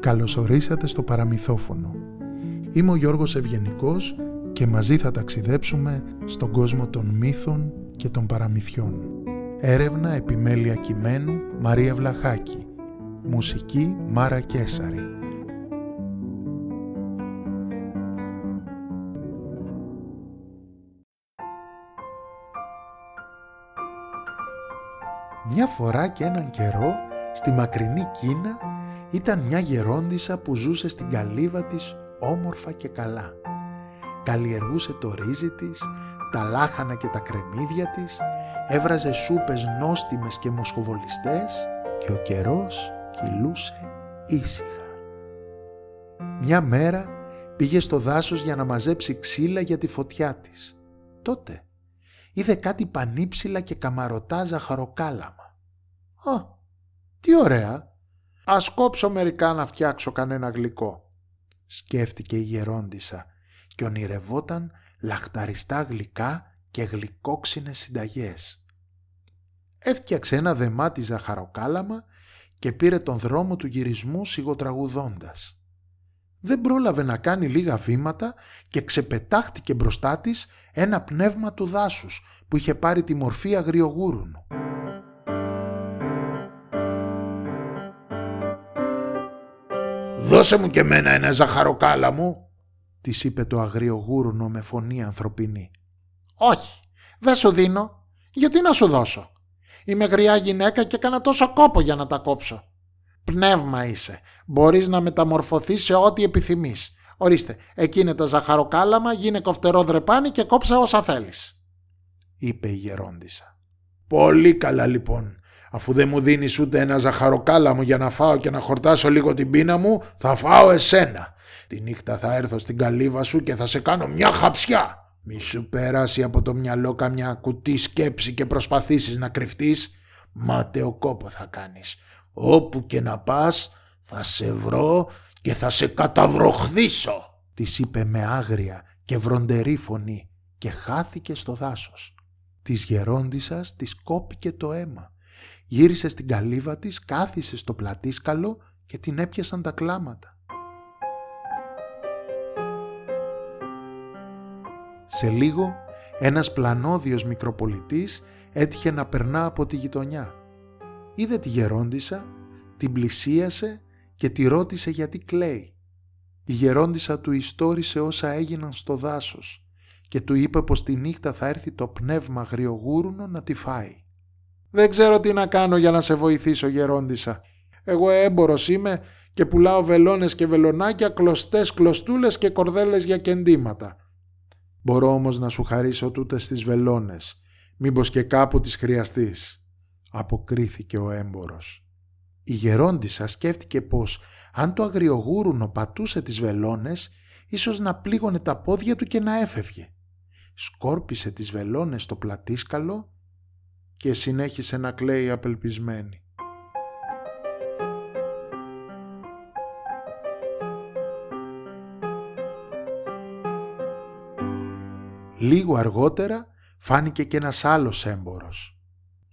Καλωσορίσατε στο παραμυθόφωνο. Είμαι ο Γιώργος Ευγενικός και μαζί θα ταξιδέψουμε στον κόσμο των μύθων και των παραμυθιών. Έρευνα επιμέλεια κειμένου Μαρία Βλαχάκη. Μουσική Μάρα Κέσαρη. Μια φορά και έναν καιρό στη μακρινή Κίνα ήταν μια γερόντισα που ζούσε στην καλύβα της όμορφα και καλά. Καλλιεργούσε το ρύζι της, τα λάχανα και τα κρεμμύδια της, έβραζε σούπες νόστιμες και μοσχοβολιστές και ο καιρός κυλούσε ήσυχα. Μια μέρα πήγε στο δάσος για να μαζέψει ξύλα για τη φωτιά της. Τότε είδε κάτι πανύψηλα και καμαρωτά ζαχαροκάλαμα. «Α, τι ωραία! Ας κόψω μερικά να φτιάξω κανένα γλυκό», σκέφτηκε η γερόντισα και ονειρευόταν λαχταριστά γλυκά και γλυκόξινες συνταγές. Έφτιαξε ένα δεμάτι ζαχαροκάλαμα και πήρε τον δρόμο του γυρισμού σιγοτραγουδώντας. Δεν πρόλαβε να κάνει λίγα βήματα και ξεπετάχτηκε μπροστά της ένα πνεύμα του δάσους που είχε πάρει τη μορφή αγριογούρουνου. «Δώσε μου και μένα ένα ζαχαροκάλα μου», της είπε το αγριογούρουνο με φωνή ανθρωπινή. «Όχι, δεν σου δίνω. Γιατί να σου δώσω; Είμαι γριά γυναίκα και έκανα τόσο κόπο για να τα κόψω. Πνεύμα είσαι. Μπορείς να μεταμορφωθείς σε ό,τι επιθυμείς. Ορίστε, εκείνη τα ζαχαροκάλαμα, γίνε κοφτερό δρεπάνι και κόψε όσα θέλεις. Είπε η γερόντισα. Πολύ καλά λοιπόν. Αφού δεν μου δίνεις ούτε ένα ζαχαροκάλαμο για να φάω και να χορτάσω λίγο την πείνα μου, θα φάω εσένα. Τη νύχτα θα έρθω στην καλύβα σου και θα σε κάνω μια χαψιά. Μη σου περάσει από το μυαλό καμιά κουτί σκέψη και προσπαθήσεις να κρυφτείς. Μάταιο κόπο θα κάνεις. Όπου και να πας θα σε βρω και θα σε καταβροχδίσω. Της είπε με άγρια και βροντερή φωνή και χάθηκε στο δάσος. Της γερόντισσας της κόπηκε το αίμα. Γύρισε στην καλύβα της, κάθισε στο πλατήσκαλο και την έπιασαν τα κλάματα. Σε λίγο ένας πλανόδιος μικροπολιτής έτυχε να περνά από τη γειτονιά. Είδε τη γερόντισα, την πλησίασε και τη ρώτησε γιατί κλαίει. Η γερόντισα του ιστόρισε όσα έγιναν στο δάσος και του είπε πως τη νύχτα θα έρθει το πνεύμα αγριογούρουνο να τη φάει. «Δεν ξέρω τι να κάνω για να σε βοηθήσω γερόντισα. Εγώ έμπορος είμαι και πουλάω βελόνες και βελονάκια, κλωστές κλωστούλες και κορδέλες για κεντήματα. Μπορώ όμως να σου χαρίσω τούτες τις βελόνες, μήπως και κάπου τις χρειαστείς», αποκρίθηκε ο έμπορος. Η γερόντισα σκέφτηκε πως αν το αγριογούρουνο πατούσε τις βελόνες, ίσως να πλήγωνε τα πόδια του και να έφευγε. Σκόρπισε τις βελόνες στο πλατήσκαλο και συνέχισε να κλαίει απελπισμένη. Λίγο αργότερα φάνηκε και ένας άλλος έμπορος.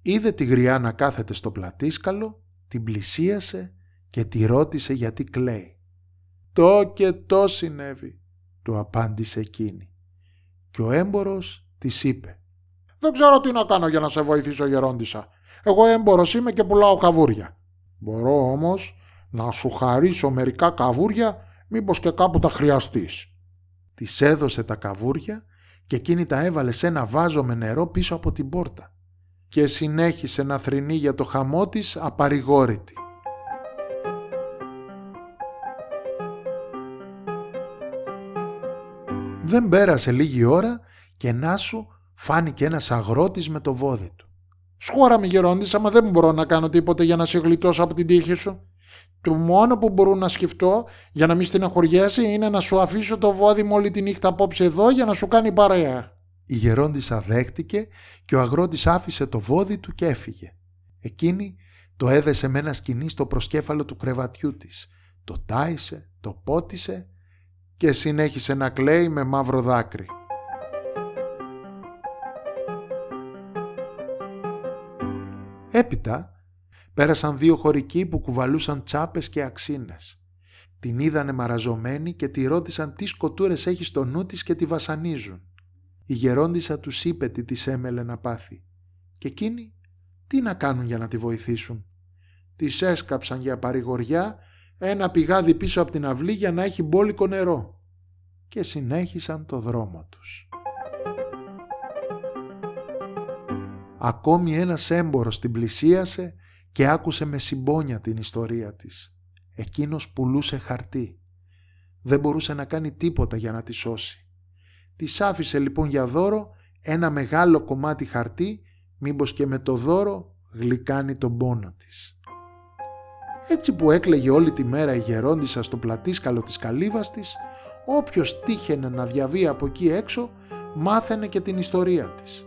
Είδε τη γριά να κάθεται στο πλατήσκαλο, την πλησίασε και τη ρώτησε γιατί κλαίει. «Το και το συνέβη», του απάντησε εκείνη. Και ο έμπορος της είπε «Δεν ξέρω τι να κάνω για να σε βοηθήσω γερόντισα. Εγώ έμπορος είμαι και πουλάω καβούρια. Μπορώ όμως να σου χαρίσω μερικά καβούρια μήπως και κάπου τα χρειαστείς». Της έδωσε τα καβούρια και εκείνη τα έβαλε σε ένα βάζο με νερό πίσω από την πόρτα και συνέχισε να θρυνεί για το χαμό της απαρηγόρητη. Δεν πέρασε λίγη ώρα και να σου φάνηκε ένας αγρότης με το βόδι του. «Σχώρα με γερόντις, άμα δεν μπορώ να κάνω τίποτε για να σε γλιτώσω από την τύχη σου. Το μόνο που μπορώ να σκεφτώ για να μην στεναχωριέσαι είναι να σου αφήσω το βόδι μου όλη τη νύχτα απόψε εδώ για να σου κάνει παρέα». Η γερόντισσα δέχτηκε και ο αγρότης άφησε το βόδι του και έφυγε. Εκείνη το έδεσε με ένα σκηνή στο προσκέφαλο του κρεβατιού της. Το τάισε, το πότισε και συνέχισε να κλαίει με μαύρο δάκρυ. Έπειτα πέρασαν δύο χωρικοί που κουβαλούσαν τσάπες και αξίνες. Την είδανε μαραζωμένη και τη ρώτησαν τι σκοτούρες έχει στο νου της και τη βασανίζουν. Η γερόντισα τους είπε τι της έμελε να πάθει. Και εκείνοι τι να κάνουν για να τη βοηθήσουν; Της έσκαψαν για παρηγοριά ένα πηγάδι πίσω από την αυλή για να έχει μπόλικο νερό και συνέχισαν το δρόμο τους. Ακόμη ένας έμπορος την πλησίασε και άκουσε με συμπόνια την ιστορία της. Εκείνος πουλούσε χαρτί. Δεν μπορούσε να κάνει τίποτα για να τη σώσει. Της άφησε λοιπόν για δώρο ένα μεγάλο κομμάτι χαρτί, μήπως και με το δώρο γλυκάνει τον πόνο της. Έτσι που έκλαιγε όλη τη μέρα η γερόντισα στο πλατήσκαλο της καλύβας της, όποιος τύχαινε να διαβεί από εκεί έξω, μάθαινε και την ιστορία της.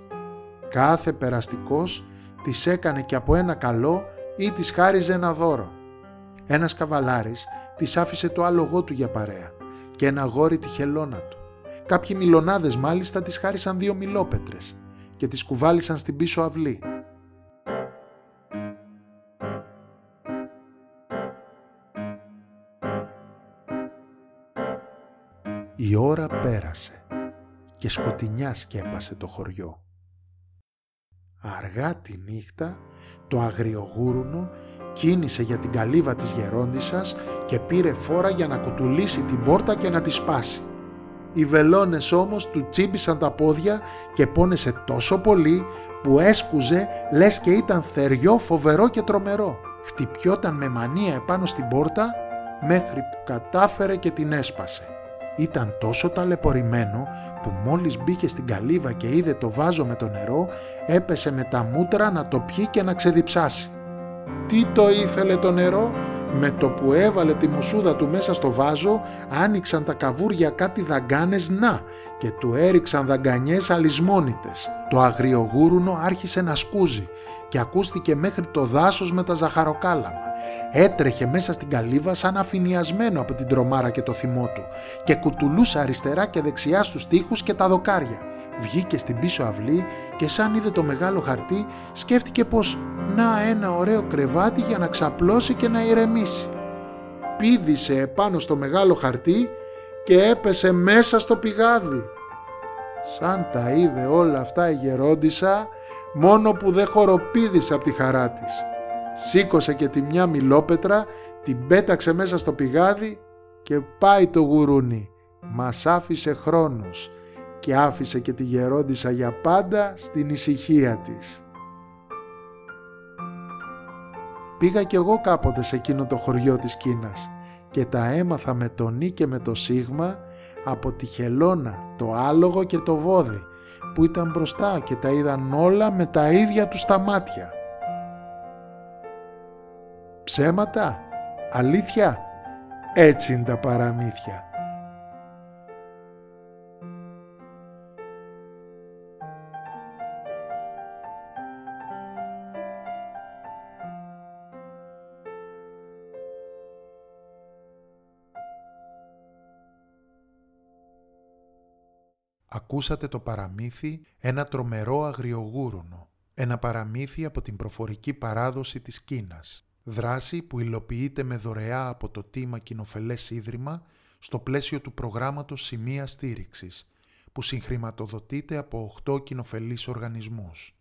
Κάθε περαστικός της έκανε και από ένα καλό ή της χάριζε ένα δώρο. Ένας καβαλάρης της άφησε το άλογό του για παρέα και ένα γόρι τη χελώνα του. Κάποιοι μιλονάδες μάλιστα της χάρισαν δύο μιλόπετρες και τις κουβάλισαν στην πίσω αυλή. Η ώρα πέρασε και σκοτεινιά σκέπασε το χωριό. Αργά τη νύχτα το αγριογούρουνο κίνησε για την καλύβα της γερόντισσας και πήρε φόρα για να κουτουλήσει την πόρτα και να τη σπάσει. Οι βελόνες όμως του τσίμπησαν τα πόδια και πόνεσε τόσο πολύ που έσκουζε λες και ήταν θεριό φοβερό και τρομερό. Χτυπιόταν με μανία επάνω στην πόρτα μέχρι που κατάφερε και την έσπασε. Ήταν τόσο ταλαιπωρημένο που μόλις μπήκε στην καλύβα και είδε το βάζο με το νερό έπεσε με τα μούτρα να το πιει και να ξεδιψάσει. Τι το ήθελε το νερό, με το που έβαλε τη μουσούδα του μέσα στο βάζο άνοιξαν τα καβούρια κάτι δαγκάνες να και του έριξαν δαγκανιές αλυσμόνητες. Το αγριογούρουνο άρχισε να σκούζει και ακούστηκε μέχρι το δάσος με τα ζαχαροκάλαμα. Έτρεχε μέσα στην καλύβα σαν αφηνιασμένο από την τρομάρα και το θυμό του και κουτουλούσε αριστερά και δεξιά στους τοίχους και τα δοκάρια. Βγήκε στην πίσω αυλή και σαν είδε το μεγάλο χαρτί σκέφτηκε πως να ένα ωραίο κρεβάτι για να ξαπλώσει και να ηρεμήσει. Πήδησε επάνω στο μεγάλο χαρτί και έπεσε μέσα στο πηγάδι. Σαν τα είδε όλα αυτά η γερόντισα μόνο που δεν χοροπήδησε από τη χαρά της σήκωσε και τη μια μιλόπετρα, την πέταξε μέσα στο πηγάδι και πάει το γουρούνι. Μας άφησε χρόνος και άφησε και τη γερόντισα για πάντα στην ησυχία της. Πήγα κι εγώ κάποτε σε εκείνο το χωριό της Κίνας και τα έμαθα με το νι και με το σίγμα από τη χελώνα, το άλογο και το βόδι που ήταν μπροστά και τα είδαν όλα με τα ίδια τους τα μάτια ψέματα, αλήθεια, έτσι είναι τα παραμύθια. Ακούσατε το παραμύθι «Ένα τρομερό αγριογούρουνο», ένα παραμύθι από την προφορική παράδοση της Κίνας δράση που υλοποιείται με δωρεά από το Τίμα Κοινοφελές Ίδρυμα στο πλαίσιο του προγράμματος Σημεία Στήριξης, που συγχρηματοδοτείται από 8 κοινοφελείς οργανισμούς.